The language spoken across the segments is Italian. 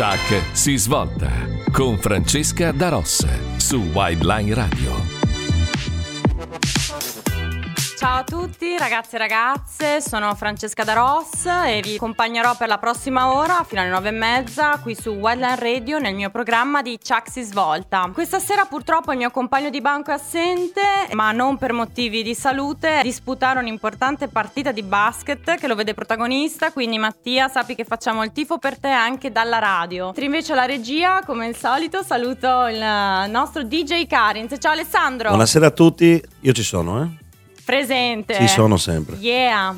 Chuck si svolta con Francesca Daros su Wildline Radio. Ciao a tutti ragazzi e ragazze, sono Francesca Daros e vi accompagnerò per la prossima ora fino alle nove e mezza qui su Wildland Radio nel mio programma di si svolta. Questa sera purtroppo il mio compagno di banco è assente ma non per motivi di salute, disputare un'importante partita di basket che lo vede protagonista, quindi Mattia sappi che facciamo il tifo per te anche dalla radio. Mentre invece alla regia come al solito saluto il nostro DJ Karins. Ciao Alessandro! Buonasera a tutti, io ci sono eh. Presente. Ci sono sempre. Yeah.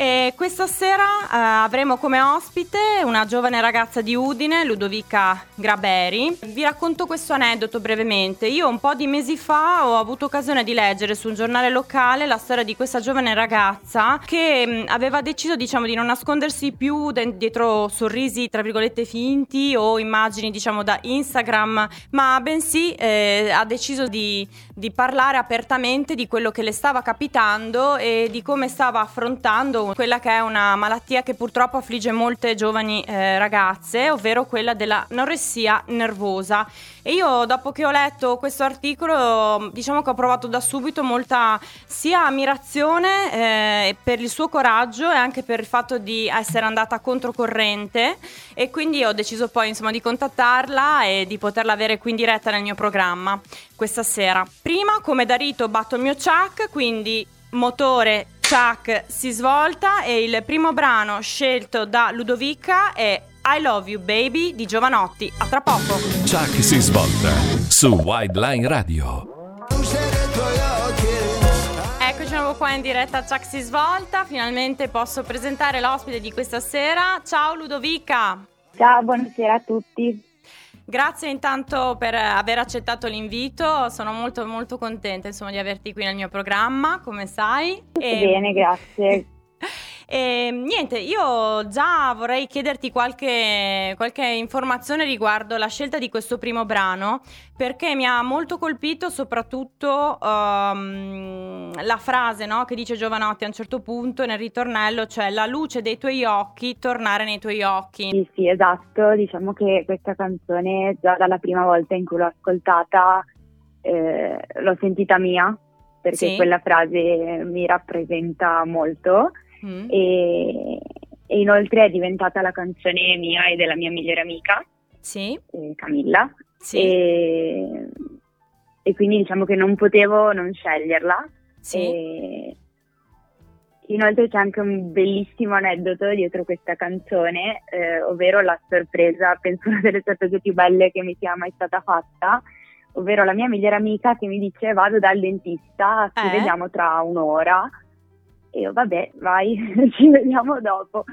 E questa sera eh, avremo come ospite una giovane ragazza di Udine, Ludovica Graberi. Vi racconto questo aneddoto brevemente. Io un po' di mesi fa ho avuto occasione di leggere su un giornale locale la storia di questa giovane ragazza che mh, aveva deciso diciamo di non nascondersi più de- dietro sorrisi tra virgolette finti o immagini diciamo da Instagram, ma bensì eh, ha deciso di, di parlare apertamente di quello che le stava capitando e di come stava affrontando quella che è una malattia che purtroppo affligge molte giovani eh, ragazze, ovvero quella dell'anoressia nervosa. E io dopo che ho letto questo articolo, diciamo che ho provato da subito molta sia ammirazione eh, per il suo coraggio e anche per il fatto di essere andata controcorrente e quindi ho deciso poi insomma di contattarla e di poterla avere qui in diretta nel mio programma questa sera. Prima come da rito batto il mio chuck, quindi motore Chuck si svolta e il primo brano scelto da Ludovica è I Love You Baby di Giovanotti. A tra poco. Chuck si svolta su Wildline Radio. Eccoci nuovo qua in diretta a Chuck si svolta. Finalmente posso presentare l'ospite di questa sera. Ciao Ludovica. Ciao, buonasera a tutti. Grazie intanto per aver accettato l'invito, sono molto molto contenta insomma, di averti qui nel mio programma, come sai. E... bene, grazie. E niente, io già vorrei chiederti qualche, qualche, informazione riguardo la scelta di questo primo brano, perché mi ha molto colpito soprattutto um, la frase no, che dice Giovanotti a un certo punto nel ritornello, cioè la luce dei tuoi occhi, tornare nei tuoi occhi. Sì, sì, esatto, diciamo che questa canzone già dalla prima volta in cui l'ho ascoltata eh, l'ho sentita mia, perché sì. quella frase mi rappresenta molto mm. e, e, inoltre è diventata la canzone mia e della mia migliore amica, sì. eh, Camilla. Sì. E, e, quindi diciamo che non potevo non sceglierla. Sì. Inoltre c'è anche un bellissimo aneddoto dietro questa canzone, eh, ovvero la sorpresa, penso una delle sorprese più belle che mi sia mai stata fatta, ovvero la mia migliore amica che mi dice vado dal dentista, ci eh? vediamo tra un'ora. E io, vabbè, vai, ci vediamo dopo.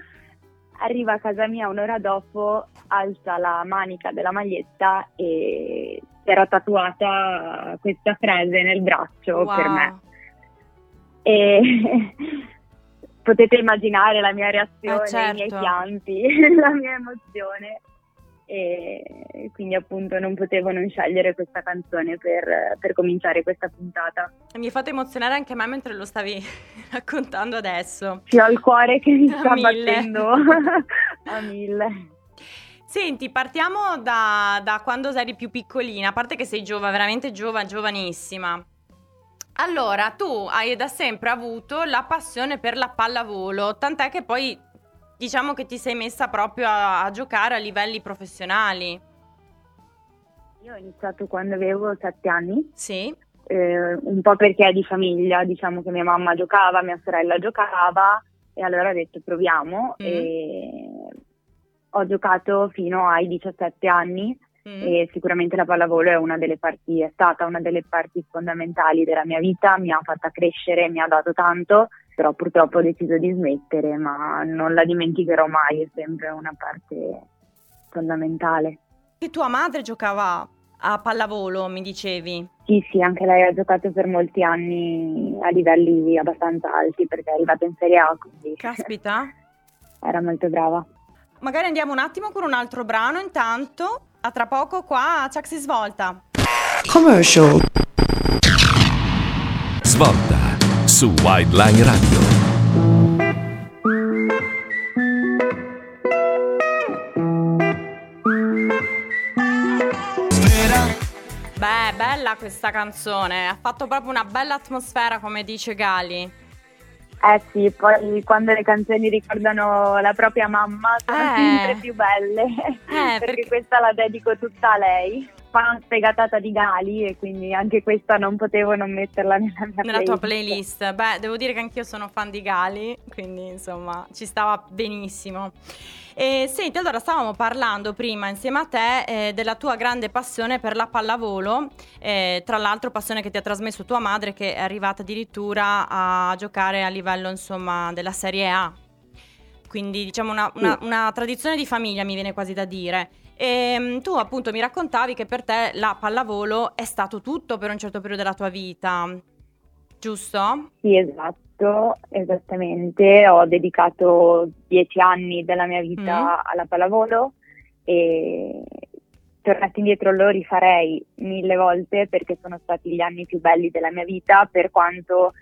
Arriva a casa mia un'ora dopo, alza la manica della maglietta e era tatuata questa frase nel braccio wow. per me. E potete immaginare la mia reazione, eh certo. i miei pianti, la mia emozione e quindi appunto non potevo non scegliere questa canzone per, per cominciare questa puntata. Mi ha fatto emozionare anche me mentre lo stavi raccontando adesso. Sì, ho il cuore che mi sta battendo a mille. Senti, partiamo da, da, quando eri più piccolina, a parte che sei giovane, veramente giovane, giovanissima. Allora, tu hai da sempre avuto la passione per la pallavolo, tant'è che poi diciamo che ti sei messa proprio a, a giocare a livelli professionali. Io ho iniziato quando avevo sette anni. Sì. Eh, un po' perché è di famiglia, diciamo che mia mamma giocava, mia sorella giocava e allora ho detto proviamo mm. e ho giocato fino ai 17 anni mm. e sicuramente la pallavolo è una delle parti, è stata una delle parti fondamentali della mia vita, mi ha fatta crescere, mi ha dato tanto però purtroppo ho deciso di smettere, ma non la dimenticherò mai, è sempre una parte fondamentale. E tua madre giocava a pallavolo, mi dicevi? Sì, sì, anche lei ha giocato per molti anni a livelli abbastanza alti perché è arrivata in Serie A, quindi... Caspita! Era molto brava. Magari andiamo un attimo con un altro brano intanto. A tra poco qua a Chuck si svolta. Commercial. Svolta su Wildline Radio. Beh, bella questa canzone, ha fatto proprio una bella atmosfera come dice Gali. Eh sì, poi quando le canzoni ricordano la propria mamma sono eh. sempre più belle, eh, perché, perché questa la dedico tutta a lei. Fan sfegatata di Gali e quindi anche questa non potevo non metterla nella mia Nella tua playlist. Beh, devo dire che anch'io sono fan di Gali, quindi insomma ci stava benissimo. E senti, allora stavamo parlando prima insieme a te eh, della tua grande passione per la pallavolo, eh, tra l'altro passione che ti ha trasmesso tua madre che è arrivata addirittura a giocare a livello insomma della Serie A. Quindi diciamo una, una- una tradizione di famiglia mi viene quasi da dire. E mm, tu appunto mi raccontavi che per te la pallavolo è stato tutto per un certo periodo della tua vita, giusto? Sì, esatto, esattamente. Ho dedicato dieci anni della mia vita Mm. alla pallavolo e tornati indietro lo rifarei mille volte perché sono stati gli anni più belli della mia vita per quanto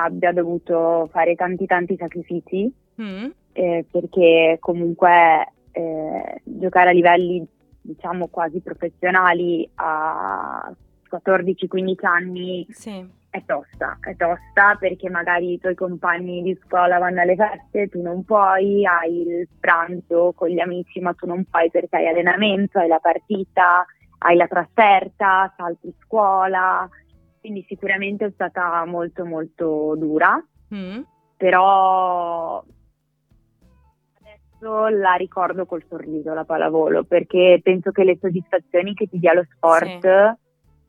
abbia dovuto fare tanti tanti sacrifici Mm? eh, perché comunque eh, giocare a livelli diciamo quasi professionali a 14-15 anni Sì. è tosta, è tosta perché magari i tuoi compagni di scuola vanno alle feste, tu non puoi, hai il pranzo con gli amici ma tu non puoi perché hai allenamento, hai la partita, hai la trasferta, salti scuola, quindi sicuramente è stata molto molto dura, Mm? però adesso la ricordo col sorriso la pallavolo perché penso che le soddisfazioni che ti dia lo sport Sì.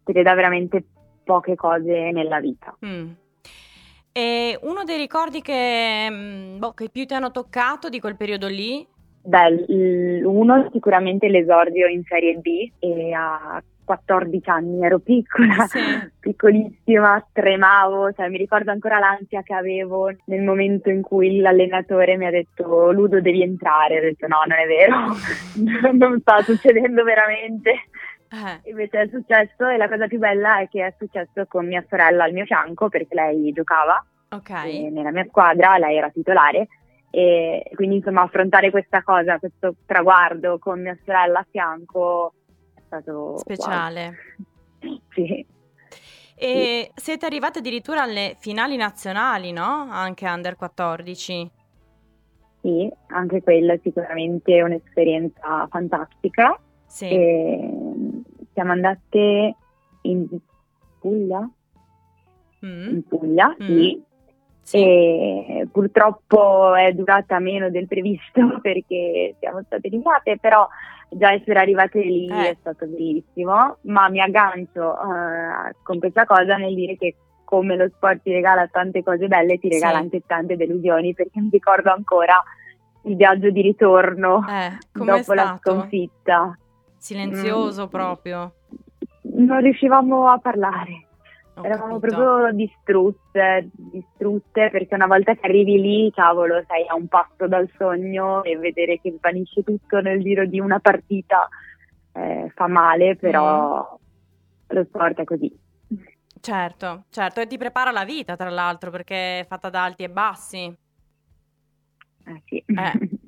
te le dà veramente poche cose nella vita. Mm. E uno dei ricordi che, mm, boh, che più ti hanno toccato di quel periodo lì? Beh, uno sicuramente l'esordio in Serie B e a 14 anni ero piccola, Sì. piccolissima, tremavo, cioè mi ricordo ancora l'ansia che avevo nel momento in cui l'allenatore mi ha detto Ludo devi entrare, ho detto no non è vero, non sta succedendo veramente. Eh, Invece è successo e la cosa più bella è che è successo con mia sorella al mio fianco perché lei giocava ok. eh, nella mia squadra, lei era titolare e quindi insomma affrontare questa cosa, questo traguardo con mia sorella a fianco stato Speciale. wow. Sì, E siete arrivati addirittura alle finali nazionali, no? Anche under 14. sì, anche quella è sicuramente un'esperienza fantastica. Sì. E siamo andate in Puglia, Mm, in Puglia, Mm. sì, sì. e purtroppo è durata meno del previsto perché siamo state eliminate, però già essere arrivate lì Eh. è stato bellissimo, ma mi aggancio eh, con questa cosa nel dire che come lo sport ti regala tante cose belle, ti regala Sì. anche tante delusioni, perché mi ricordo ancora il viaggio di ritorno Eh, dopo la sconfitta. Silenzioso Mm. proprio. Non riuscivamo a parlare. Ho Eravamo capito. proprio distrutte, distrutte perché una volta che arrivi lì, cavolo, sei a un passo dal sogno e vedere che svanisce tutto nel giro di una partita eh, fa male, però Mm. lo sport è così. Certo, certo, e ti prepara la vita, tra l'altro, perché è fatta da alti e bassi. Eh, sì. Eh.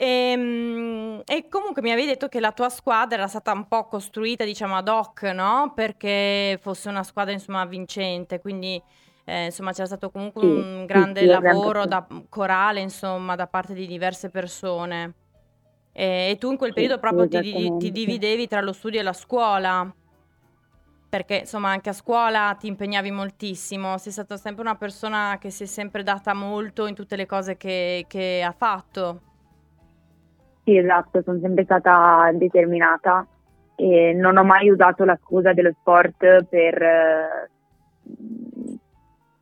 Ehm, E, comunque mi avevi detto che la tua squadra era stata un po' costruita, diciamo, ad hoc, no? Perché fosse una squadra, insomma, vincente, quindi, eh, insomma, c'era stato comunque Sì, un sì, grande sì, ovviamente lavoro sì. da corale, insomma, da parte di diverse persone. E, e tu in quel Sì, periodo sì, proprio ti, ti dividevi tra lo studio e la scuola. Perché, insomma, anche a scuola ti impegnavi moltissimo, sei stata sempre una persona che si è sempre data molto in tutte le cose che, che ha fatto. Sì, esatto, sono sempre stata determinata e non ho mai usato la scusa dello sport per eh,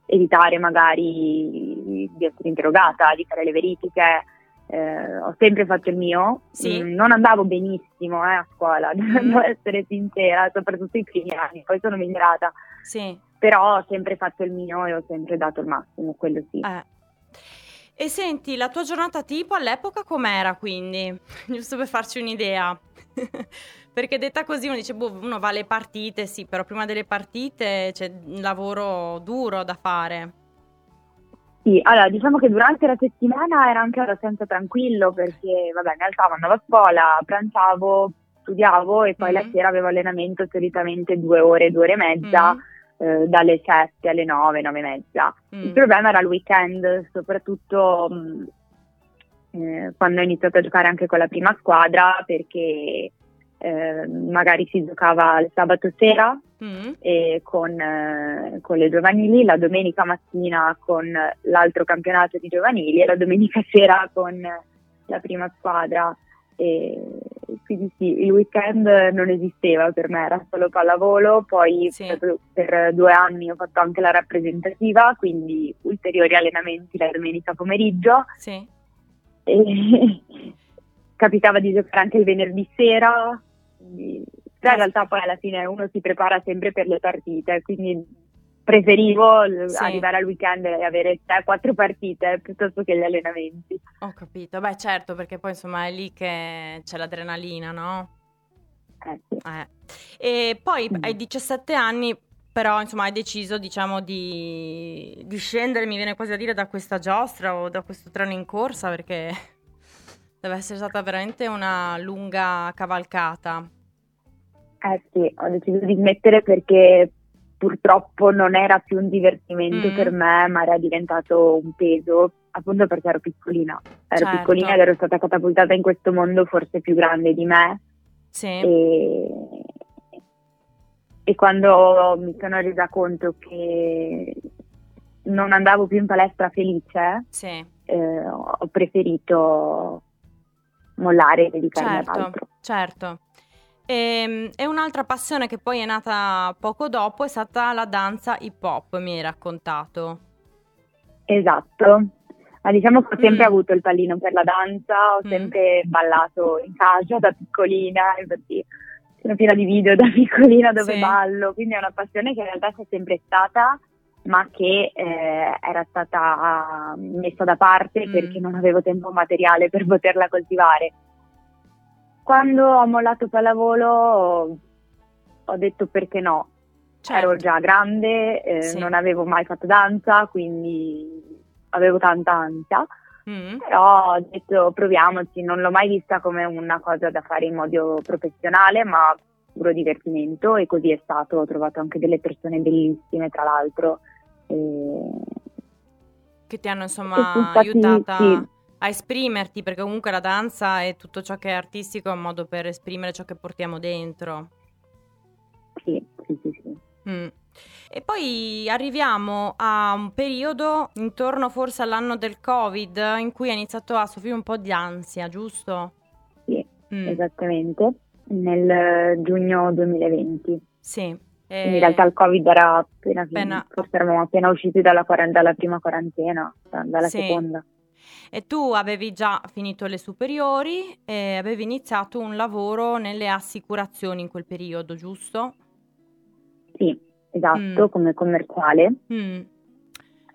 evitare magari di essere interrogata, di fare le verifiche. Eh, ho sempre fatto il mio, Sì. Mm, non andavo benissimo eh, a scuola, devo essere sincera, soprattutto i primi anni, poi sono migliorata, Sì. però ho sempre fatto il mio e ho sempre dato il massimo, quello sì. Eh. E senti, la tua giornata tipo all'epoca com'era quindi? Giusto per farci un'idea. Perché detta così uno dice, boh, uno va alle partite, sì, però prima delle partite c'è un lavoro duro da fare. Sì, allora diciamo che durante la settimana era anche abbastanza tranquillo perché, vabbè, in realtà andavo a scuola, pranzavo, studiavo e poi Mm. la sera avevo allenamento solitamente due ore, due ore e mezza, Mm. Eh, dalle 7 alle 9, 9 e mezza. Mm. Il problema era il weekend, soprattutto mh, eh, quando ho iniziato a giocare anche con la prima squadra, perché eh, magari si giocava il sabato sera Mm. con, eh, con le giovanili, la domenica mattina con l'altro campionato di giovanili e la domenica sera con la prima squadra. E quindi sì, il weekend non esisteva per me, era solo pallavolo, poi Sì. per, per due anni ho fatto anche la rappresentativa, quindi ulteriori allenamenti la domenica pomeriggio Sì. e capitava di giocare anche il venerdì sera, quindi- però in realtà poi alla fine uno si prepara sempre per le partite, quindi preferivo Sì. arrivare al weekend e avere 3-4 partite piuttosto che gli allenamenti. Ho capito. Beh, certo, perché poi insomma è lì che c'è l'adrenalina, no? Eh, sì. Eh. E poi Mm. ai 17 anni, però, insomma, hai deciso, diciamo, di, di scendere, mi viene quasi a dire, da questa giostra o da questo treno in corsa, perché deve essere stata veramente una lunga cavalcata. Eh sì, ho deciso di smettere perché purtroppo non era più un divertimento Mm. per me, ma era diventato un peso, appunto perché ero piccolina. Ero Certo. piccolina ed ero stata catapultata in questo mondo forse più grande di me Sì. e, e quando mi sono resa conto che non andavo più in palestra felice, Sì, eh, ho preferito mollare e dedicarmi ad certo, altro. certo. E, e un'altra passione che poi è nata poco dopo è stata la danza hip hop, mi hai raccontato. Esatto, ma diciamo che ho sempre Mm. avuto il pallino per la danza, ho Mm. sempre ballato in casa da piccolina, infatti sono piena di video da piccolina dove Sì. ballo, quindi è una passione che in realtà c'è sempre stata, ma che eh, era stata messa da parte Mm. perché non avevo tempo materiale per poterla coltivare. Quando ho mollato pallavolo ho- detto perché no, Certo. ero già grande, eh, Sì. non avevo mai fatto danza, quindi avevo tanta ansia, Mm, però ho detto proviamoci, non l'ho mai vista come una cosa da fare in modo professionale, ma puro divertimento e così è stato, ho trovato anche delle persone bellissime tra l'altro. e- Che ti hanno insomma stati- aiutata sì. A esprimerti, perché comunque la danza e tutto ciò che è artistico è un modo per esprimere ciò che portiamo dentro. Sì, sì, sì, sì. Mm. E poi arriviamo a un periodo intorno forse all'anno del Covid in cui hai iniziato a soffrire un po' di ansia, giusto? Sì, Mm, esattamente, nel giugno 2020. Sì. Quindi Eh, in realtà il Covid era appena appena- forse eravamo appena usciti dalla, quaran- dalla prima quarantena, da- dalla Sì. seconda. E tu avevi già finito le superiori e avevi iniziato un lavoro nelle assicurazioni in quel periodo, giusto? Sì, esatto, Mm. come commerciale, Mm,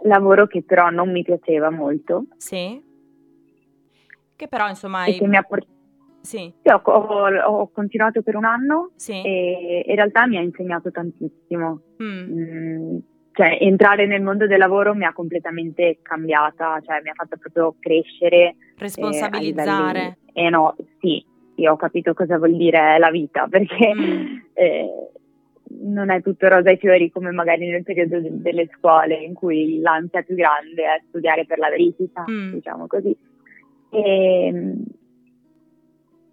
lavoro che però non mi piaceva molto sì. Che però insomma e hai... che mi ha portato... Sì, Ho, ho- ho continuato per un anno sì. e in realtà mi ha insegnato tantissimo. Mm, Mm, cioè, entrare nel mondo del lavoro mi ha completamente cambiata, cioè mi ha fatto proprio crescere. eh, responsabilizzare. livelli- Eh, no, sì, sì, ho capito cosa vuol dire la vita, perché Mm. eh, non è tutto rosa e fiori come magari nel periodo de- delle scuole in cui l'ansia più grande è studiare per la verifica, Mm. diciamo così. E,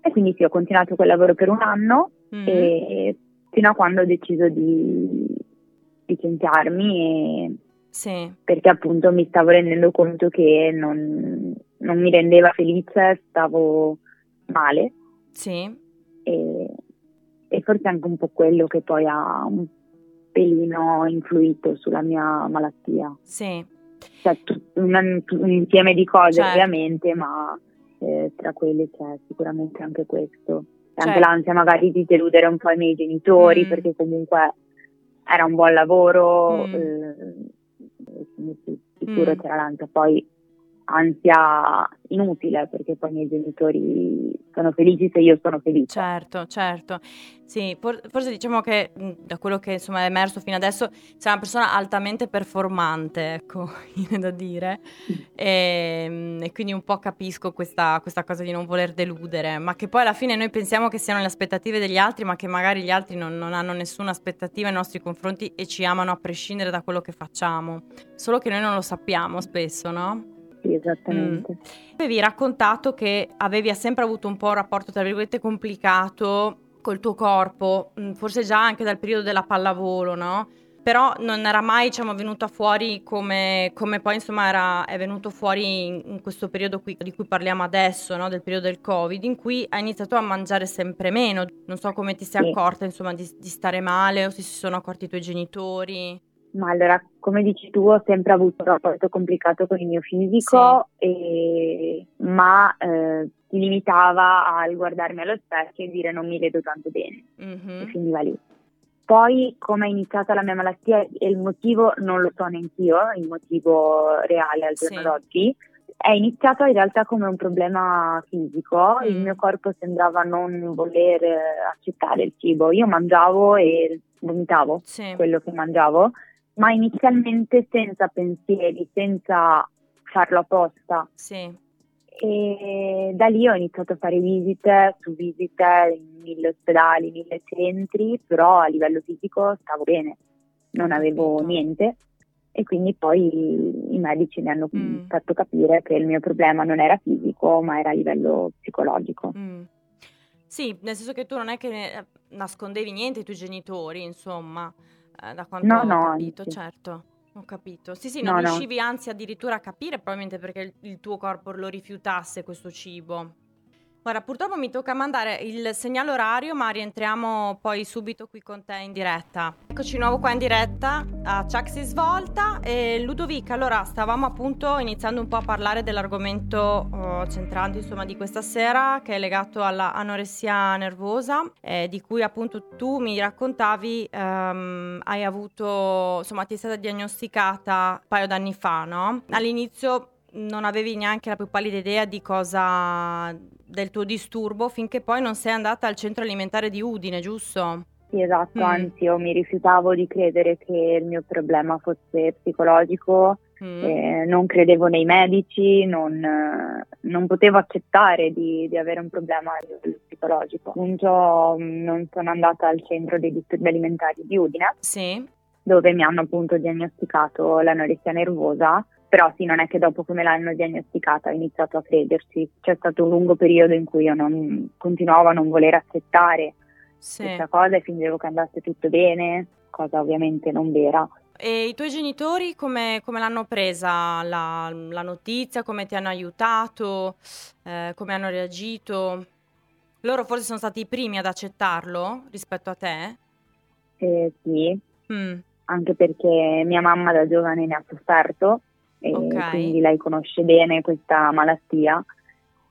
e quindi sì, ho continuato quel lavoro per un anno Mm. e fino a quando ho deciso di licenziarmi e- Sì, perché appunto mi stavo rendendo conto che non, non mi rendeva felice, stavo male sì. e, e forse anche un po' quello che poi ha un pelino influito sulla mia malattia. Sì, Cioè tut- un, un insieme di cose Certo. ovviamente, ma eh, tra quelle c'è sicuramente anche questo. E Anche Certo. l'ansia magari di deludere un po' i miei genitori Mm. perché comunque era un buon lavoro, Mm. eh, sicuro Mm. c'era l'ansia. Poi ansia inutile perché poi i miei genitori sono felici se io sono felice. Certo, certo. Sì, forse diciamo che da quello che insomma è emerso fino adesso sei una persona altamente performante, ecco, viene da dire. E, ehm, e quindi un po' capisco questa, questa, cosa di non voler deludere, ma che poi alla fine noi pensiamo che siano le aspettative degli altri, ma che magari gli altri non, non hanno nessuna aspettativa nei nostri confronti e ci amano a prescindere da quello che facciamo. Solo che noi non lo sappiamo spesso, no? Sì, esattamente. Mm. Avevi raccontato che avevi sempre avuto un po' un rapporto, tra virgolette, complicato col tuo corpo, mm, forse già anche dal periodo della pallavolo, no? Però non era mai, diciamo, venuta fuori come, come poi, insomma, era, è venuto fuori in, in questo periodo qui, di cui parliamo adesso, no? Del periodo del Covid, in cui hai iniziato a mangiare sempre meno. Non so come ti sei sì. accorta, insomma, di, di stare male o se si sono accorti i tuoi genitori. Ma allora, come dici tu, ho sempre avuto un rapporto complicato con il mio fisico, sì. e, ma eh, si limitava al guardarmi allo specchio e dire non mi vedo tanto bene. Mm-hmm. E finiva lì. Poi, come è iniziata la mia malattia e il motivo non lo so neanche io, il motivo reale al giorno sì. d'oggi, è iniziato in realtà come un problema fisico, mm. il mio corpo sembrava non voler accettare il cibo, io mangiavo e vomitavo sì. quello che mangiavo ma inizialmente senza pensieri, senza farlo apposta. Sì. E da lì ho iniziato a fare visite su visite in mille ospedali, mille centri, però a livello fisico stavo bene, non avevo niente e quindi poi i medici mi hanno mm. fatto capire che il mio problema non era fisico ma era a livello psicologico. Mm. Sì, nel senso che tu non è che nascondevi niente ai tuoi genitori, insomma eh, da quanto no, ho no, capito, anzi. certo. Ho capito. Sì, sì, non no, riuscivi anzi addirittura a capire, probabilmente perché il, il tuo corpo lo rifiutasse questo cibo. Guarda, purtroppo mi tocca mandare il segnale orario, ma rientriamo poi subito qui con te in diretta. Eccoci di nuovo qua in diretta a Chuck si svolta e Ludovica, allora stavamo appunto iniziando un po' a parlare dell'argomento oh, centrante insomma di questa sera che è legato all'anoressia nervosa eh, di cui appunto tu mi raccontavi ehm, hai avuto, insomma ti è stata diagnosticata un paio d'anni fa, no? All'inizio non avevi neanche la più pallida idea di cosa del tuo disturbo finché poi non sei andata al centro alimentare di Udine, giusto? Sì, esatto, mm. anzi io mi rifiutavo di credere che il mio problema fosse psicologico, mm. eh, non credevo nei medici, non, non potevo accettare di, di, avere un problema psicologico. Appunto non sono andata al centro dei disturbi alimentari di Udine, sì. dove mi hanno appunto diagnosticato l'anoressia nervosa però sì, non è che dopo che me l'hanno diagnosticata ho iniziato a crederci, c'è stato un lungo periodo in cui io non, continuavo a non voler accettare sì. questa cosa e fingevo che andasse tutto bene, cosa ovviamente non vera. E i tuoi genitori come, come l'hanno presa la, la, notizia, come ti hanno aiutato, eh, come hanno reagito? Loro forse sono stati i primi ad accettarlo rispetto a te? Eh, sì, mm. anche perché mia mamma da giovane ne ha sofferto e okay. quindi lei conosce bene questa malattia,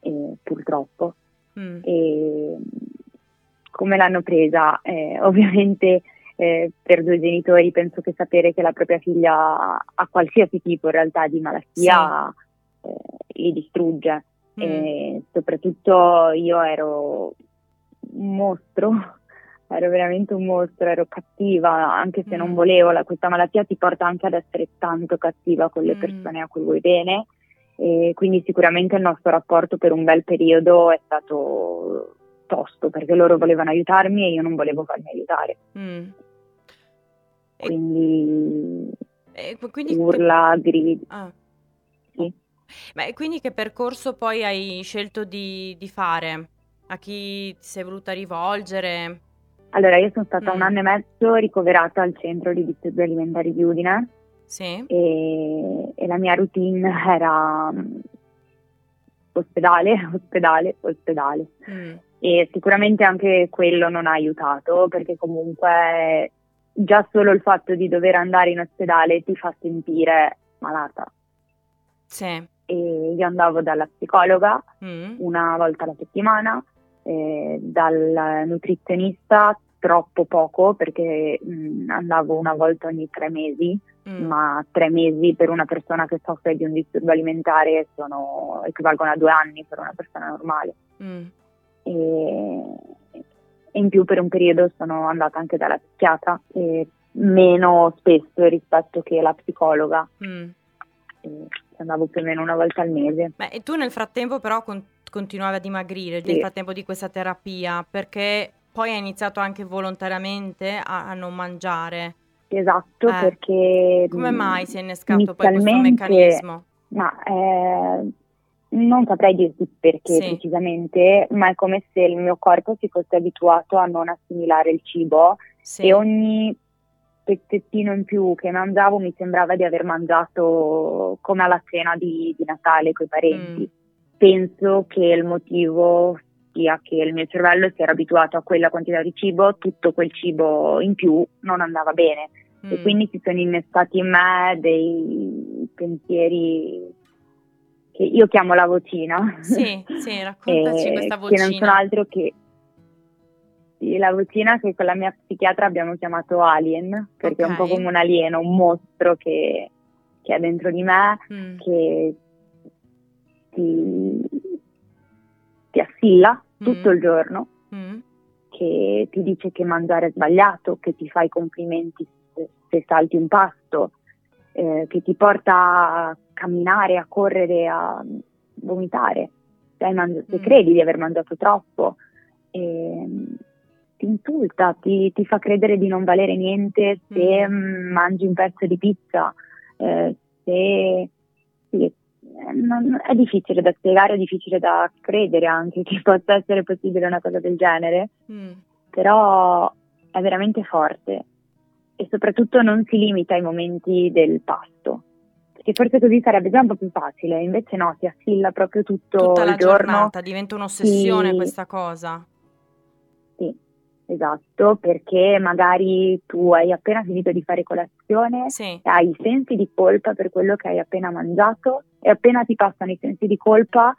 eh, purtroppo. Mm. E come l'hanno presa? Eh, ovviamente eh, per due genitori penso che sapere che la propria figlia ha qualsiasi tipo in realtà di malattia sì. Eh, li distrugge. Mm. E soprattutto io ero un mostro ero veramente un mostro, ero cattiva, anche se mm. non volevo, la, questa malattia ti porta anche ad essere tanto cattiva con le mm. persone a cui vuoi bene e quindi sicuramente il nostro rapporto per un bel periodo è stato tosto perché loro volevano aiutarmi e io non volevo farmi aiutare. Mm. Quindi, e, quindi urla, che... grida. Ah. Sì. Ma quindi che percorso poi hai scelto di, di fare? A chi ti sei voluta rivolgere? Allora, io sono stata mm. un anno e mezzo ricoverata al centro di disturbi alimentari di Udine. Sì. E, e la mia routine era um, ospedale, ospedale, ospedale. Mm. E sicuramente anche quello non ha aiutato perché comunque già solo il fatto di dover andare in ospedale ti fa sentire malata. Sì. E io andavo dalla psicologa mm. una volta alla settimana, eh, dal nutrizionista troppo poco perché mh, andavo una volta ogni tre mesi, Mm. ma tre mesi per una persona che soffre di un disturbo alimentare sono, equivalgono a due anni per una persona normale. Mm. E, e in più per un periodo sono andata anche dalla psichiatra, meno spesso rispetto che la psicologa, Mm. e andavo più o meno una volta al mese. Beh, e tu nel frattempo però con- continuavi a dimagrire, Sì. nel frattempo di questa terapia, perché poi hai iniziato anche volontariamente a, a non mangiare. Esatto, Eh. perché Come mh, mai si è innescato poi questo meccanismo? Ma eh, non saprei dirti perché Sì. precisamente, ma è come se il mio corpo si fosse abituato a non assimilare il cibo Sì. e ogni pezzettino in più che mangiavo mi sembrava di aver mangiato come alla cena di, di Natale con i parenti. Mm. Penso che il motivo sia che il mio cervello si era abituato a quella quantità di cibo, tutto quel cibo in più non andava bene e Mm. quindi si sono innestati in me dei pensieri che io chiamo la vocina. Sì, sì, raccontaci questa Che non sono vocina. altro che sì, la vocina che con la mia psichiatra abbiamo chiamato alien, perché è un po' come un alieno, un mostro che, che è dentro di me, Mm. che ti, ti assilla tutto Mm. il giorno, Mm. che ti dice che mangiare è sbagliato, che ti fa i complimenti se, se salti un pasto, eh, che ti porta a camminare, a correre, a vomitare, se, mangi- se Mm. credi di aver mangiato troppo. ehm, ti insulta, ti, ti fa credere di non valere niente se Mm. mm, mangi un pezzo di pizza, eh, se sì, eh, non- è difficile da spiegare, è difficile da credere anche che possa essere possibile una cosa del genere, Mm. però è veramente forte e soprattutto non si limita ai momenti del pasto. Perché forse così sarebbe già un po' più facile, invece no, si assilla proprio tutto Tutta la il giorno. giornata diventa un'ossessione Sì. questa cosa. Esatto, perché magari tu hai appena finito di fare colazione Sì. hai i sensi di colpa per quello che hai appena mangiato e appena ti passano i sensi di colpa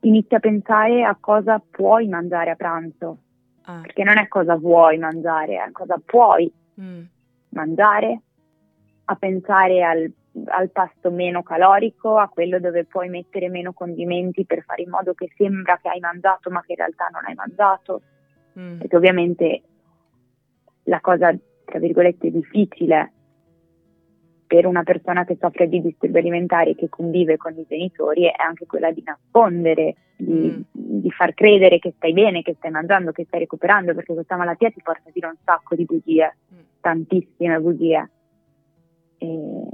inizi a pensare a cosa puoi mangiare a pranzo, Ah. perché non è cosa vuoi mangiare, è cosa puoi Mm. mangiare, a pensare al, al pasto meno calorico, a quello dove puoi mettere meno condimenti per fare in modo che sembra che hai mangiato ma che in realtà non hai mangiato Mm. perché ovviamente la cosa, tra virgolette, difficile per una persona che soffre di disturbi alimentari e che convive con i genitori è anche quella di nascondere, di, Mm. di far credere che stai bene, che stai mangiando, che stai recuperando, perché questa malattia ti porta a dire un sacco di bugie, Mm. tantissime bugie. E-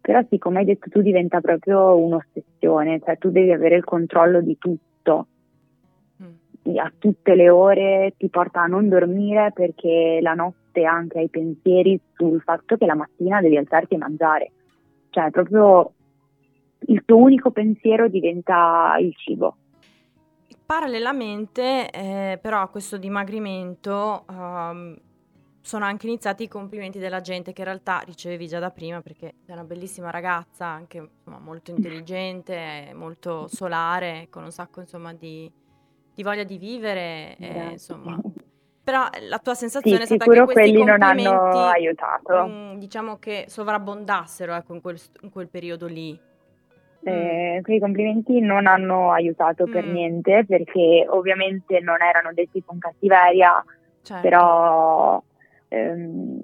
Però sì, come hai detto tu, diventa proprio un'ossessione, cioè tu devi avere il controllo di tutto. A tutte le ore ti porta a non dormire perché la notte anche hai pensieri sul fatto che la mattina devi alzarti e mangiare. Cioè, proprio il tuo unico pensiero diventa il cibo. Parallelamente, eh, però, a questo dimagrimento ehm, sono anche iniziati i complimenti della gente che in realtà ricevevi già da prima perché sei una bellissima ragazza, anche insomma, molto intelligente, molto solare, con un sacco insomma di, di voglia di vivere. eh, insomma. Però la tua Sì, sensazione è stata che questi quelli non complimenti hanno aiutato. mm, diciamo che sovrabbondassero ecco, in, quel, in quel periodo lì. Eh, quei complimenti non hanno aiutato per Mm. niente perché ovviamente non erano detti con cattiveria, Certo. però ehm,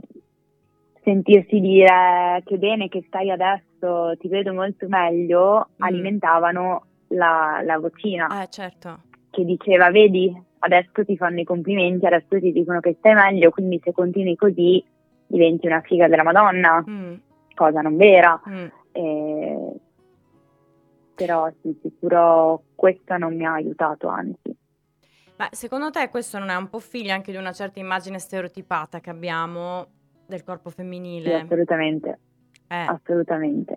sentirsi dire che bene che stai adesso, ti vedo molto meglio, Mm. alimentavano la, la vocina Eh, certo. Che diceva vedi adesso ti fanno i complimenti, adesso ti dicono che stai meglio, quindi se continui così diventi una figa della Madonna, Mm, cosa non vera. mm. Eh, però sì, sicuro questo non mi ha aiutato, anzi. Ma secondo te questo non è un po' figlio anche di una certa immagine stereotipata che abbiamo del corpo Sì, femminile? assolutamente, Eh, assolutamente.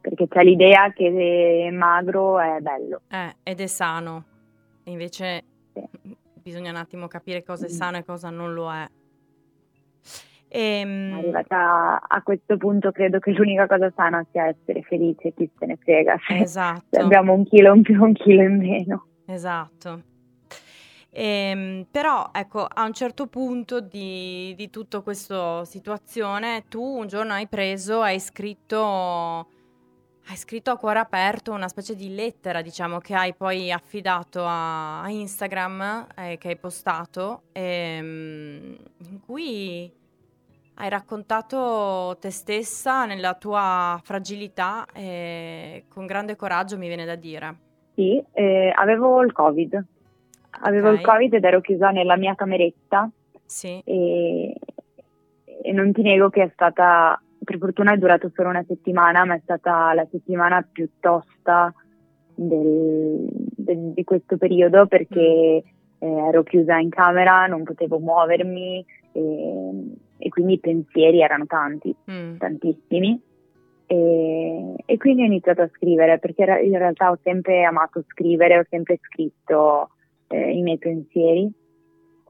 Perché c'è l'idea che magro è bello. eh, ed è sano. E invece Sì. bisogna un attimo capire cosa è Mm. sano e cosa non lo è. Ehm, Arrivata a questo punto credo che l'unica cosa sana sia essere felice, chi se ne frega. Se, esatto. abbiamo un chilo in più un chilo in meno. Esatto. Ehm, però ecco, a un certo punto di, di tutta questa situazione, tu un giorno hai preso, hai scritto hai scritto a cuore aperto una specie di lettera, diciamo, che hai poi affidato a, a Instagram, eh, che hai postato, ehm, in cui hai raccontato te stessa nella tua fragilità e con grande coraggio, mi viene da dire. Sì, eh, avevo il Covid. Avevo Ok. il Covid ed ero chiusa nella mia cameretta Sì, e, e non ti nego che è stata, per fortuna è durato solo una settimana, ma è stata la settimana più tosta del- del- di questo periodo perché eh, ero chiusa in camera, non potevo muovermi e, e quindi i pensieri erano tanti, Mm, tantissimi. E, e quindi ho iniziato a scrivere perché in realtà ho sempre amato scrivere, ho sempre scritto eh, i miei pensieri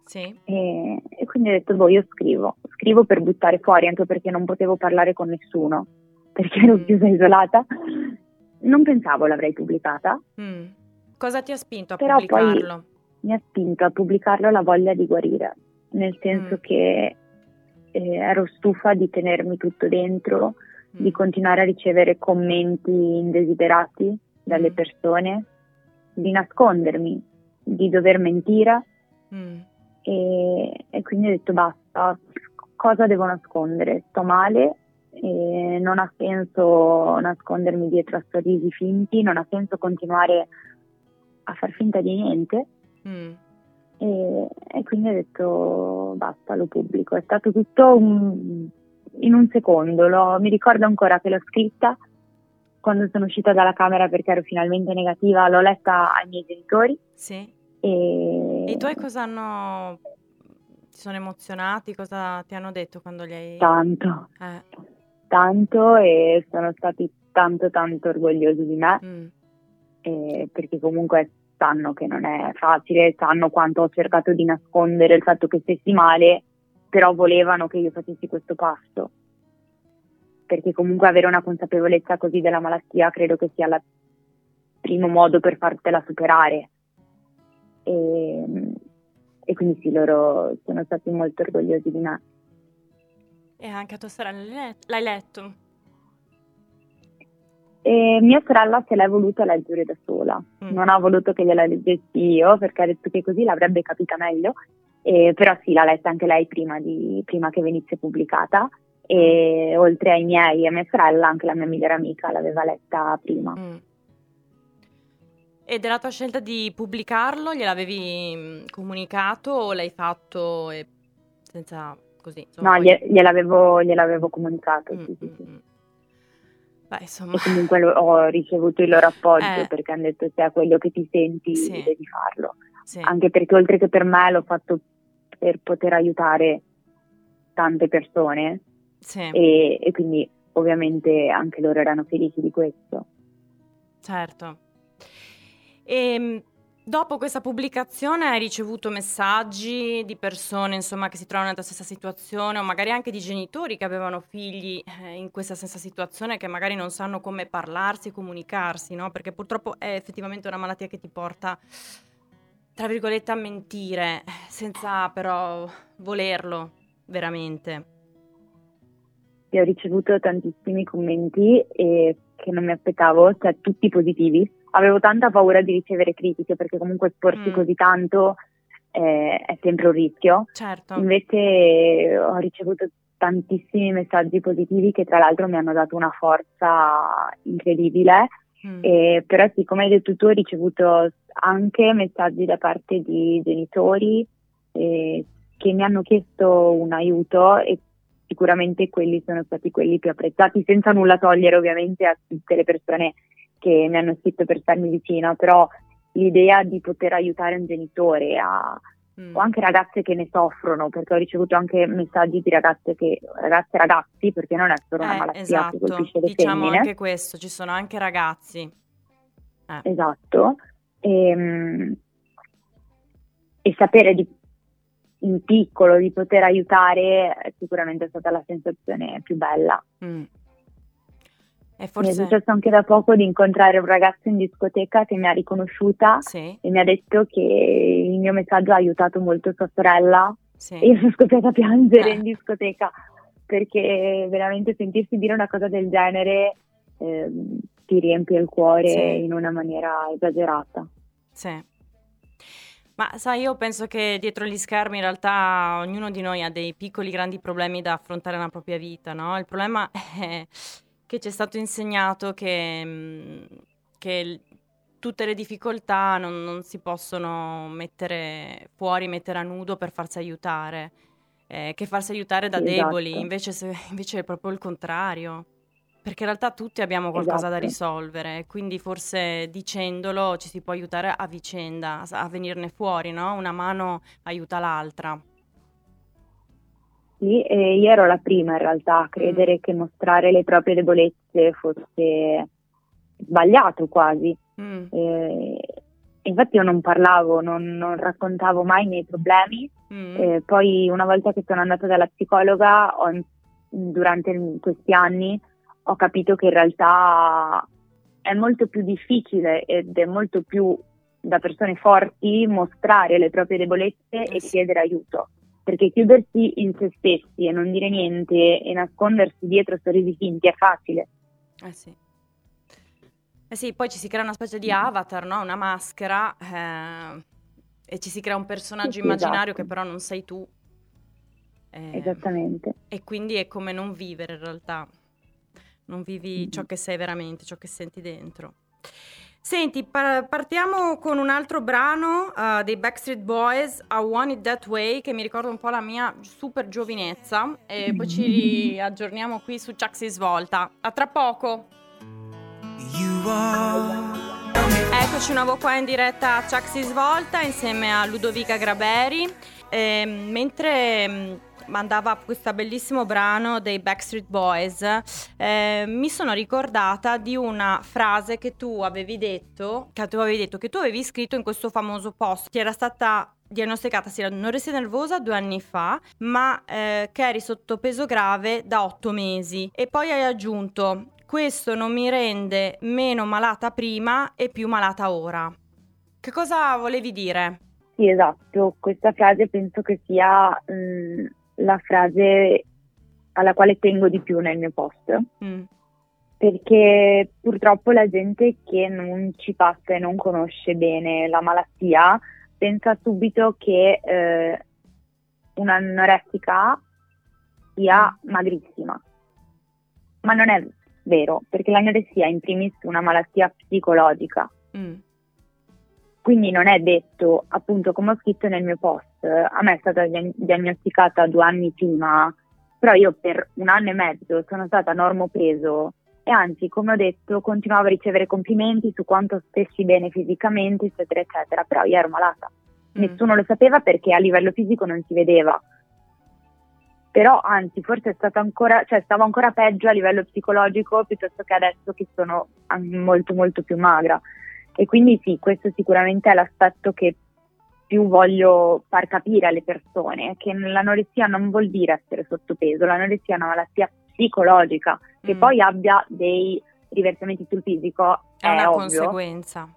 sì, e, e quindi ho detto, boh, io scrivo, scrivo per buttare fuori, anche perché non potevo parlare con nessuno, perché ero Mm. chiusa isolata. Non pensavo l'avrei pubblicata, mm. Cosa ti ha spinto a Però poi- pubblicarlo? mi ha spinto a pubblicarlo la voglia di guarire, nel senso Mm. che eh, ero stufa di tenermi tutto dentro, Mm, di continuare a ricevere commenti indesiderati dalle Mm. persone, di nascondermi, di dover mentire mm, e, e quindi ho detto basta, cosa devo nascondere? Sto male e non ha senso nascondermi dietro a sorrisi finti, non ha senso continuare a far finta di niente mm. e, e quindi ho detto basta, lo pubblico. È stato tutto un- in un secondo, L'ho- mi ricordo ancora che l'ho scritta quando sono uscita dalla camera perché ero finalmente negativa, l'ho letta ai miei genitori Sì. E... E i tuoi cosa hanno... Si sono emozionati? Cosa ti hanno detto quando li hai... Tanto. Eh, tanto e sono stati tanto tanto orgogliosi di me mm, eh, perché comunque sanno che non è facile, sanno quanto ho cercato di nascondere il fatto che stessi male, però volevano che io facessi questo passo. Perché comunque avere una consapevolezza così della malattia credo che sia il primo modo per fartela superare. E, e quindi sì, loro sono stati molto orgogliosi di me. E anche a tua sorella l'hai let- l'hai letto? E mia sorella se l'è voluta leggere da sola, Mm. non ha voluto che gliela leggessi io perché ha detto che così l'avrebbe capita meglio, E però sì, l'ha letta anche lei prima, di- prima che venisse pubblicata e oltre ai miei e a mia sorella anche la mia migliore amica l'aveva letta prima. Mm. E della tua scelta di pubblicarlo, gliel'avevi mm, comunicato o l'hai fatto e senza così? insomma, No, poi- glie- gliel'avevo, gliel'avevo comunicato, Mm, sì, sì, mm, sì. mm. Beh, insomma, E comunque lo- ho ricevuto il loro appoggio Eh. perché hanno detto se è quello che ti senti Sì. devi farlo. sì. Anche perché oltre che per me l'ho fatto per poter aiutare tante persone Sì, e, e quindi ovviamente anche loro erano felici di questo. certo. E dopo questa pubblicazione hai ricevuto messaggi di persone, insomma, che si trovano nella stessa situazione o magari anche di genitori che avevano figli eh, in questa stessa situazione che magari non sanno come parlarsi e comunicarsi, no? Perché purtroppo è effettivamente una malattia che ti porta, tra virgolette, a mentire, senza però volerlo veramente. E ho ricevuto tantissimi commenti e che non mi aspettavo, cioè tutti positivi. Avevo tanta paura di ricevere critiche perché comunque esporsi Mm. così tanto eh, è sempre un rischio. Certo. Invece ho ricevuto tantissimi messaggi positivi che tra l'altro mi hanno dato una forza incredibile. Mm. E, però sì, come hai detto tu, ho ricevuto anche messaggi da parte di genitori eh, che mi hanno chiesto un aiuto e sicuramente quelli sono stati quelli più apprezzati, senza nulla togliere ovviamente a tutte le persone che mi hanno scritto per starmi vicino, però l'idea di poter aiutare un genitore a, Mm. o anche ragazze che ne soffrono, perché ho ricevuto anche messaggi di ragazze che, ragazze e ragazzi, perché non è solo una Eh, malattia esatto, che colpisce le diciamo femmine. anche questo, ci sono anche ragazzi. Eh, Esatto. Ehm, E, sapere di, in piccolo di poter aiutare eh, sicuramente è stata la sensazione più bella. mm. E Mi è forse... successo anche da poco di incontrare un ragazzo in discoteca che mi ha riconosciuta Sì, e mi ha detto che il mio messaggio ha aiutato molto sua sorella sì. e io sono scoppiata a piangere Eh. in discoteca perché veramente sentirsi dire una cosa del genere ehm, ti riempie il cuore Sì. in una maniera esagerata. Sì. Ma sai, io penso che dietro gli schermi in realtà ognuno di noi ha dei piccoli grandi problemi da affrontare nella propria vita, no? Il problema è che ci è stato insegnato che, mm, che tutte le difficoltà non, non si possono mettere fuori, mettere a nudo per farsi aiutare, eh, che farsi aiutare da Esatto. deboli, invece, se- invece è proprio il contrario. Perché in realtà tutti abbiamo qualcosa da Esatto. risolvere, quindi forse dicendolo ci si può aiutare a vicenda, a venirne fuori, no? Una mano aiuta l'altra. Sì, e io ero la prima in realtà a credere che mostrare le proprie debolezze fosse sbagliato quasi. Mm, Eh, infatti io non parlavo, non, non raccontavo mai i miei problemi. mm, Eh, poi una volta che sono andata dalla psicologa, ho- durante questi anni, ho capito che in realtà è molto più difficile ed è molto più da persone forti mostrare le proprie debolezze Eh e chiedere aiuto. Perché chiudersi in se stessi e non dire niente e nascondersi dietro sorrisi finti è facile. Eh sì. Eh sì, poi ci si crea una specie di avatar, no? Una maschera, eh, e ci si crea un personaggio Sì, sì, immaginario esatto. che però non sei tu. Eh, Esattamente. E quindi è come non vivere in realtà. Non vivi ciò Mhm. che sei veramente, ciò che senti dentro. Senti, par- partiamo con un altro brano eh, dei Backstreet Boys, I Want It That Way, che mi ricorda un po' la mia super giovinezza. E poi ci aggiorniamo qui su Chuck si svolta. A tra poco! Eccoci nuovo qua in diretta a Chuck si svolta insieme a Ludovica Graberi. Ehm, mentre mm, mandava questo bellissimo brano dei Backstreet Boys, eh, mi sono ricordata di una frase che tu avevi detto, che tu avevi detto che tu avevi scritto in questo famoso post, che era stata diagnosticata sì, anoressia nervosa due anni fa, ma eh, che eri sotto peso grave da otto mesi. E poi hai aggiunto, questo non mi rende meno malata prima e più malata ora. Che cosa volevi dire? Sì, esatto, questa frase penso che sia mh, la frase alla quale tengo di più nel mio post, Mm, perché purtroppo la gente che non ci passa e non conosce bene la malattia pensa subito che eh, un'anorettica sia magrissima, ma non è vero, perché l'anoressia è in primis una malattia psicologica. mm, Quindi non è detto, appunto, come ho scritto nel mio post, a me è stata diag- diagnosticata due anni prima, però io per un anno e mezzo sono stata normopeso e anzi, come ho detto, continuavo a ricevere complimenti su quanto stessi bene fisicamente, eccetera, eccetera, però io ero malata. mm. Nessuno lo sapeva perché a livello fisico non si vedeva. Però anzi, forse è stato ancora, cioè stavo ancora peggio a livello psicologico piuttosto che adesso che sono molto molto più magra. E quindi sì, questo sicuramente è l'aspetto che più voglio far capire alle persone, che l'anoressia non vuol dire essere sottopeso, l'anoressia è una malattia psicologica, che Mm. poi abbia dei riversamenti sul fisico, È è, una ovvio. conseguenza.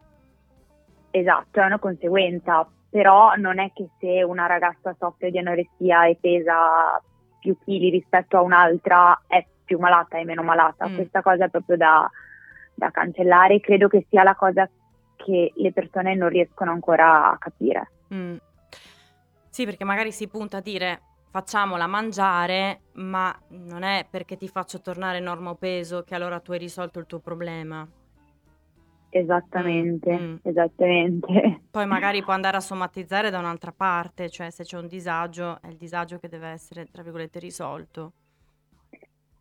Esatto, è una conseguenza, però non è che se una ragazza soffre di anoressia e pesa più chili rispetto a un'altra è più malata e meno malata. Mm. Questa cosa è proprio da, da cancellare credo che sia la cosa che le persone non riescono ancora a capire. Mm. Sì, perché magari si punta a dire facciamola mangiare, ma non è perché ti faccio tornare normopeso che allora tu hai risolto il tuo problema. Esattamente, Mm, mm. esattamente. Poi magari può andare a somatizzare da un'altra parte, cioè se c'è un disagio, è il disagio che deve essere, tra virgolette, risolto.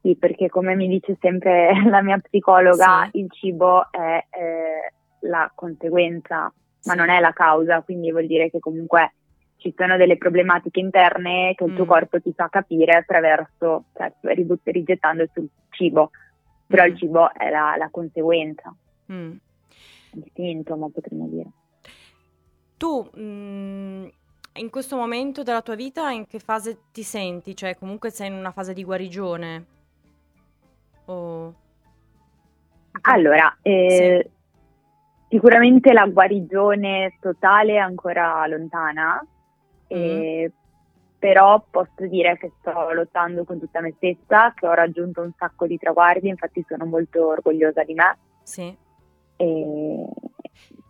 Sì, perché come mi dice sempre la mia psicologa, Sì. il cibo è eh, la conseguenza, ma non è la causa, quindi vuol dire che comunque ci sono delle problematiche interne che il tuo Mm. corpo ti fa capire attraverso, cioè rigettando sul cibo, però Mm. il cibo è la, la conseguenza, Mm. il sintomo potremmo dire. Tu, mm, in questo momento della tua vita, in che fase ti senti? Cioè, comunque sei in una fase di guarigione? O... Allora, eh, sicuramente la guarigione totale è ancora lontana, eh, però posso dire che sto lottando con tutta me stessa, che ho raggiunto un sacco di traguardi, infatti sono molto orgogliosa di me. Sì. E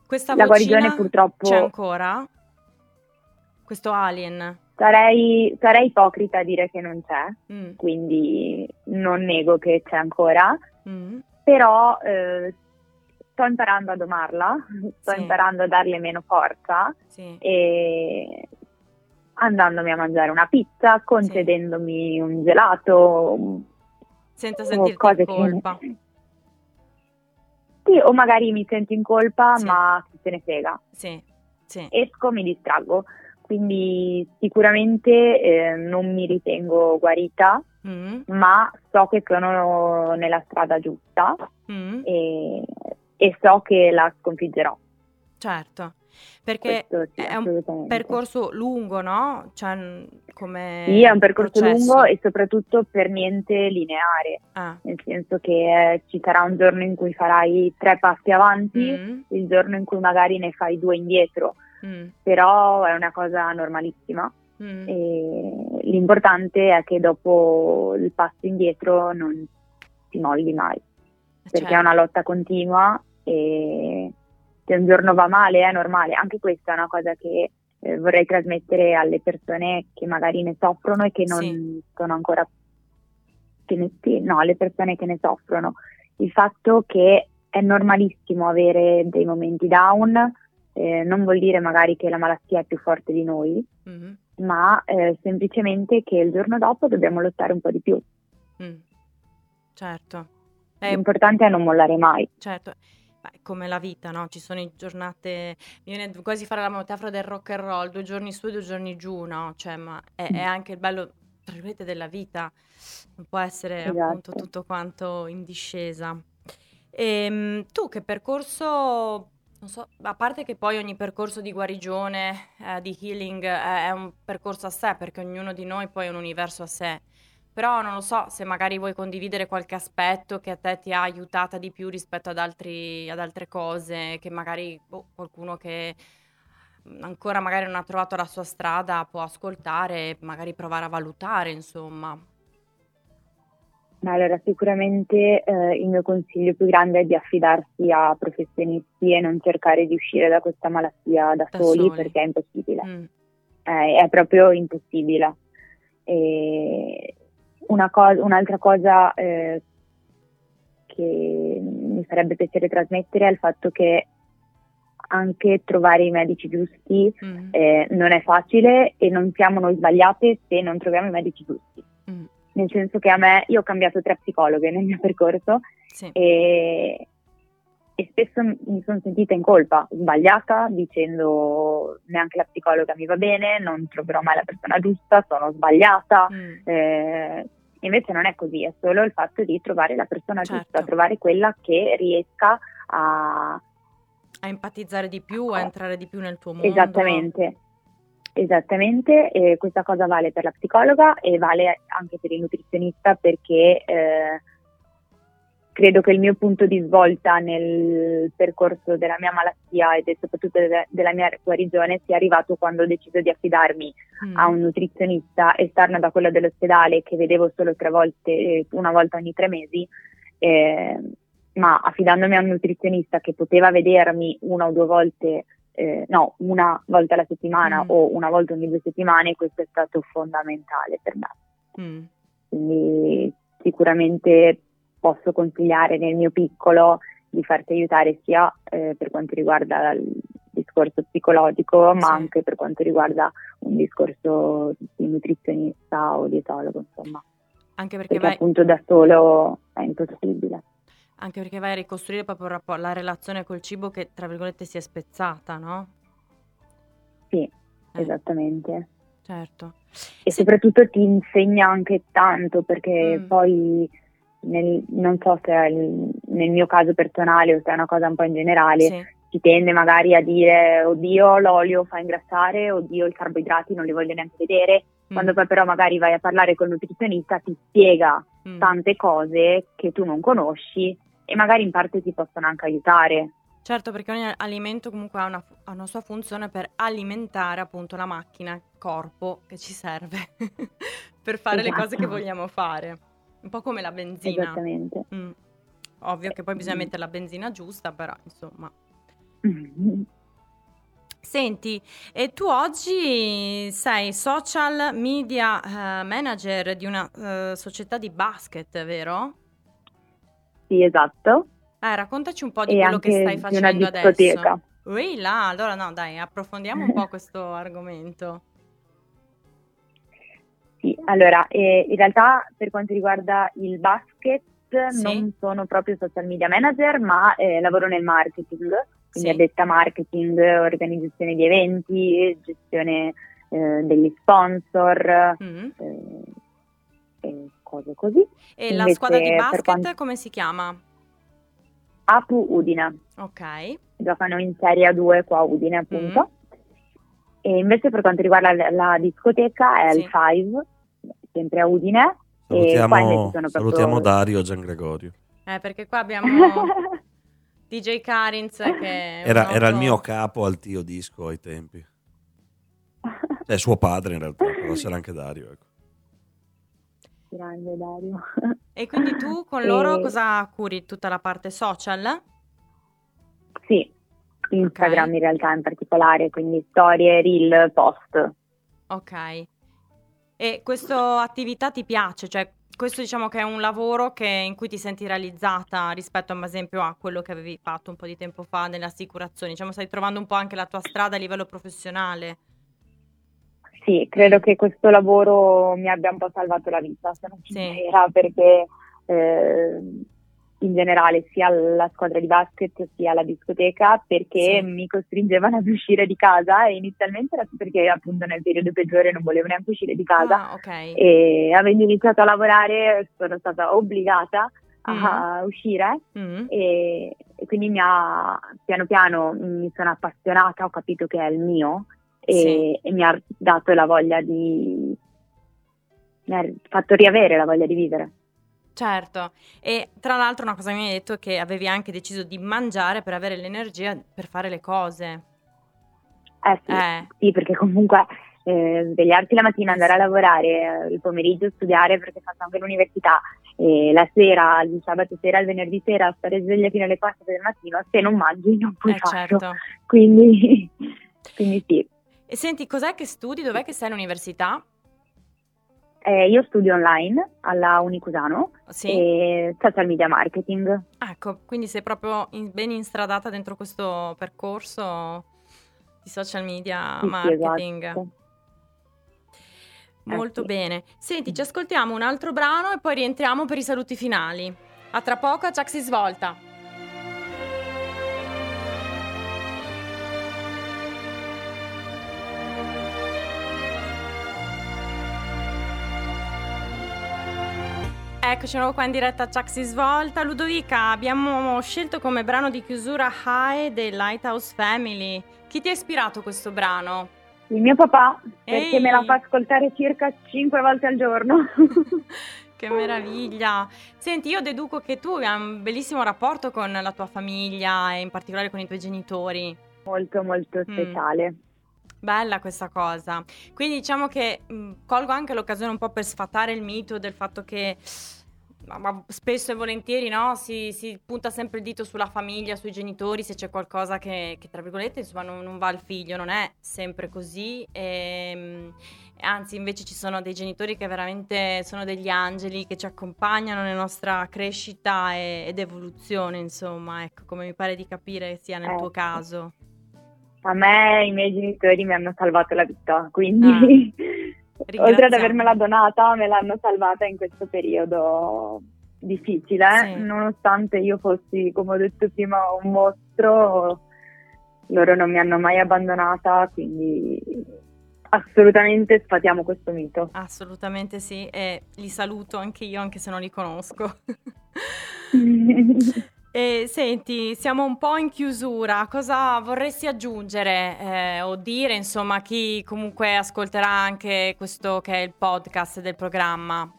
Questa la guarigione purtroppo c'è ancora? Questo alien? sarei, sarei ipocrita a dire che non c'è, Mm, quindi non nego che c'è ancora, mm, però eh, sto imparando a domarla, sto Sì. imparando a darle meno forza sì. e andandomi a mangiare una pizza, concedendomi un gelato, Senza sentirti cose in colpa. che... Sì, o magari mi sento in colpa, Sì. ma chi se ne frega. Sì, sì. Esco, mi distraggo. Quindi sicuramente eh, non mi ritengo guarita, Mm, ma so che sono nella strada giusta mm, e, e so che la sconfiggerò. certo, perché Questo sì, è un percorso lungo, no? Cioè, come Sì, è un percorso processo. lungo e soprattutto per niente lineare, Ah, nel senso che eh, ci sarà un giorno in cui farai tre passi avanti, mm, il giorno in cui magari ne fai due indietro, mm, però è una cosa normalissima mm. e l'importante è che dopo il passo indietro non ti molli mai, perché Certo. è una lotta continua e se un giorno va male è normale, anche questa è una cosa che eh, vorrei trasmettere alle persone che magari ne soffrono e che non Sì. sono ancora che ne, no, alle persone che ne soffrono, il fatto che è normalissimo avere dei momenti down, eh, non vuol dire magari che la malattia è più forte di noi, Mm, ma eh, semplicemente che il giorno dopo dobbiamo lottare un po' di più. mm. Certo. Eh, L'importante è non mollare mai. Certo, è come la vita, no? Ci sono giornate, mi viene quasi fare la metafora del rock and roll, due giorni su e due giorni giù, no? Cioè, ma è, è anche il bello, tra virgolette, della vita, non può essere appunto Esatto. tutto quanto in discesa. Ehm, tu che percorso, non so, a parte che poi ogni percorso di guarigione, eh, di healing è, è un percorso a sé, perché ognuno di noi poi è un universo a sé. Però non lo so se magari vuoi condividere qualche aspetto che a te ti ha aiutata di più rispetto ad altri, ad altre cose, che magari boh, qualcuno che ancora magari non ha trovato la sua strada può ascoltare e magari provare a valutare, insomma. Ma allora sicuramente eh, il mio consiglio più grande è di affidarsi a professionisti e non cercare di uscire da questa malattia da, Da soli, soli. perché è impossibile. Mm, Eh, è proprio impossibile. E una cosa- un'altra cosa eh, che mi farebbe piacere trasmettere è il fatto che anche trovare i medici giusti mm, eh, non è facile e non siamo noi sbagliate se non troviamo i medici giusti. mm, Nel senso che a me, io ho cambiato tre psicologhe nel mio percorso sì, e, e spesso mi sono sentita in colpa, sbagliata, dicendo neanche la psicologa mi va bene, non troverò mai la persona giusta, sono sbagliata. mm, Eh, invece non è così, è solo il fatto di trovare la persona Certo. giusta, trovare quella che riesca a... a empatizzare di più, a entrare di più nel tuo mondo. Esattamente, esattamente, e questa cosa vale per la psicologa e vale anche per il nutrizionista perché eh, credo che il mio punto di svolta nel percorso della mia malattia e soprattutto de- della mia guarigione sia arrivato quando ho deciso di affidarmi Mm, a un nutrizionista esterno da quello dell'ospedale che vedevo solo tre volte, eh, una volta ogni tre mesi, eh, ma affidandomi a un nutrizionista che poteva vedermi una o due volte, eh, no, una volta alla settimana Mm. o una volta ogni due settimane, questo è stato fondamentale per me. mm, Quindi sicuramente posso consigliare nel mio piccolo di farti aiutare sia eh, per quanto riguarda il discorso psicologico, ma Sì. anche per quanto riguarda un discorso di nutrizionista o dietologo, insomma, Anche perché perché vai, appunto da solo è impossibile. anche perché vai a ricostruire proprio la relazione col cibo che, tra virgolette, si è spezzata, no? Sì, Eh, esattamente. certo. E Sì. soprattutto ti insegna anche tanto perché Mm. poi nel- non so se il- nel mio caso personale o se è una cosa un po' in generale, Sì, si tende magari a dire oddio l'olio fa ingrassare, oddio i carboidrati non li voglio neanche vedere, mm, quando poi però magari vai a parlare col nutrizionista ti spiega mm, tante cose che tu non conosci e magari in parte ti possono anche aiutare. Certo, perché ogni alimento comunque ha una, ha una sua funzione per alimentare appunto la macchina, il corpo che ci serve per fare esatto. le cose che esatto. vogliamo fare. Un po' come la benzina. Esattamente. Mm. Ovvio che poi bisogna mettere la benzina giusta, però insomma. Senti, e tu oggi sei social media uh, manager di una uh, società di basket, vero? Sì, esatto. Eh, raccontaci un po' di e quello che stai facendo adesso. Ui là, allora no, dai, approfondiamo un po' questo argomento. Sì, allora, eh, in realtà per quanto riguarda il basket sì. non sono proprio social media manager, ma eh, lavoro nel marketing, quindi sì. addetta marketing, organizzazione di eventi, gestione eh, degli sponsor mm. e cose così. E Invece, la squadra di basket quanto... come si chiama? Apu Udine. Ok. Giocano in Serie A2 qua a Udine appunto. Mm. E invece per quanto riguarda la, la discoteca è sì. il Five, sempre a Udine. Salutiamo, proprio... salutiamo Dario e Gian Gregorio. Eh, perché qua abbiamo DJ Karins che... Era, era, il mio capo al Tio Disco ai tempi. Cioè suo padre in realtà, però c'era anche Dario. Ecco. Grande Dario. E quindi tu con loro e... cosa curi? Tutta la parte social? Sì, Instagram okay. in realtà in particolare, quindi storie, reel, post. Ok. E questa attività ti piace? Cioè, questo diciamo che è un lavoro che, in cui ti senti realizzata rispetto ad esempio a quello che avevi fatto un po' di tempo fa nelle assicurazioni? Diciamo, stai trovando un po' anche la tua strada a livello professionale? Sì, credo che questo lavoro mi abbia un po' salvato la vita, se non sincera, sì. perché eh, in generale sia la squadra di basket sia la discoteca perché sì. mi costringevano ad uscire di casa e inizialmente era perché appunto nel periodo peggiore non volevo neanche uscire di casa ah, okay. e avendo iniziato a lavorare sono stata obbligata mm. a uscire mm. E, e, quindi mi ha, piano piano mi sono appassionata, ho capito che è il mio e, sì. e mi ha dato la voglia di mi ha fatto riavere la voglia di vivere. Certo, e tra l'altro una cosa che mi hai detto è che avevi anche deciso di mangiare per avere l'energia per fare le cose. Eh sì, eh. sì perché comunque eh, svegliarti la mattina, andare a lavorare, eh, il pomeriggio studiare perché faccio anche l'università, e la sera, il sabato sera, il venerdì sera, stare sveglia fino alle 4 del mattino, se non mangi non puoi eh, farlo. Certo. Quindi, quindi sì. E senti, cos'è che studi? Dov'è che sei all'università? Eh, io studio online alla Unicusano sì. e social media marketing. Ecco, quindi sei proprio in, ben instradata dentro questo percorso di social media sì, marketing. Sì, esatto. Molto eh, bene. Senti, ci ascoltiamo un altro brano e poi rientriamo per i saluti finali. A tra poco, Ciak si svolta. Eccoci nuovo qua in diretta a Chuck si svolta. Ludovica, abbiamo scelto come brano di chiusura High dei Lighthouse Family. Chi ti ha ispirato questo brano? Il mio papà, perché Ehi. me la fa ascoltare circa 5 volte al giorno. che meraviglia! Senti, io deduco che tu hai un bellissimo rapporto con la tua famiglia e in particolare con i tuoi genitori. Molto, molto mm. speciale. Mm. Bella questa cosa. Quindi diciamo che mh, colgo anche l'occasione un po' per sfatare il mito del fatto che ma spesso e volentieri no, si, si, punta sempre il dito sulla famiglia, sui genitori, se c'è qualcosa che, che tra virgolette insomma, non, non, va al figlio, non è sempre così. E, ehm, anzi, invece ci sono dei genitori che veramente sono degli angeli che ci accompagnano nella nostra crescita e, ed evoluzione, insomma, ecco, come mi pare di capire sia nel tuo caso. A me i miei genitori mi hanno salvato la vita, quindi... Ah. oltre ad avermela donata, me l'hanno salvata in questo periodo difficile, sì. nonostante io fossi, come ho detto prima, un mostro, loro non mi hanno mai abbandonata, quindi assolutamente sfatiamo questo mito. Assolutamente sì, e li saluto anche io, anche se non li conosco. E senti, siamo un po' in chiusura, cosa vorresti aggiungere eh, o dire insomma a chi comunque ascolterà anche questo che è il podcast del programma?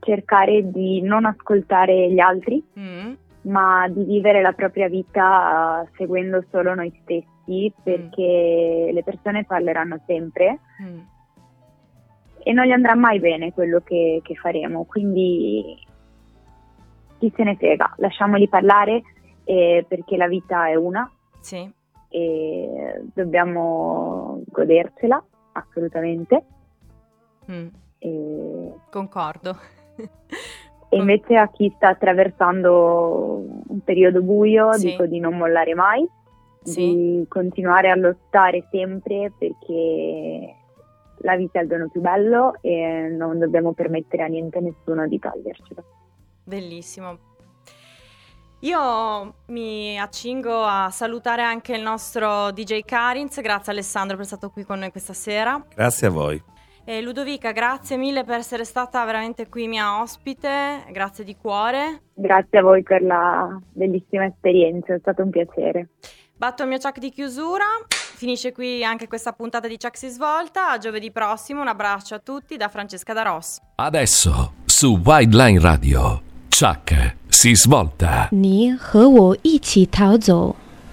cercare di non ascoltare gli altri, Mm. ma di vivere la propria vita eh, seguendo solo noi stessi, perché le persone parleranno sempre Mm. e non gli andrà mai bene quello che, che faremo, quindi chi se ne frega, lasciamoli parlare eh, perché la vita è una Sì. e dobbiamo godercela assolutamente. Mm. E, Concordo. e invece a chi sta attraversando un periodo buio Sì. dico di non mollare mai, Sì. di continuare a lottare sempre perché la vita è il dono più bello e non dobbiamo permettere a niente nessuno di togliercelo. Bellissimo. Io mi accingo a salutare anche il nostro DJ Karins, grazie Alessandro per essere stato qui con noi questa sera. Grazie a voi. E Ludovica, grazie mille per essere stata veramente qui mia ospite, grazie di cuore. Grazie a voi per la bellissima esperienza, è stato un piacere. Batto il mio chuck di chiusura, finisce qui anche questa puntata di Chuck si svolta, a giovedì prossimo, un abbraccio a tutti da Francesca da Ross. Adesso su Wildline Radio, Chuck si svolta. 你和我一起逃走。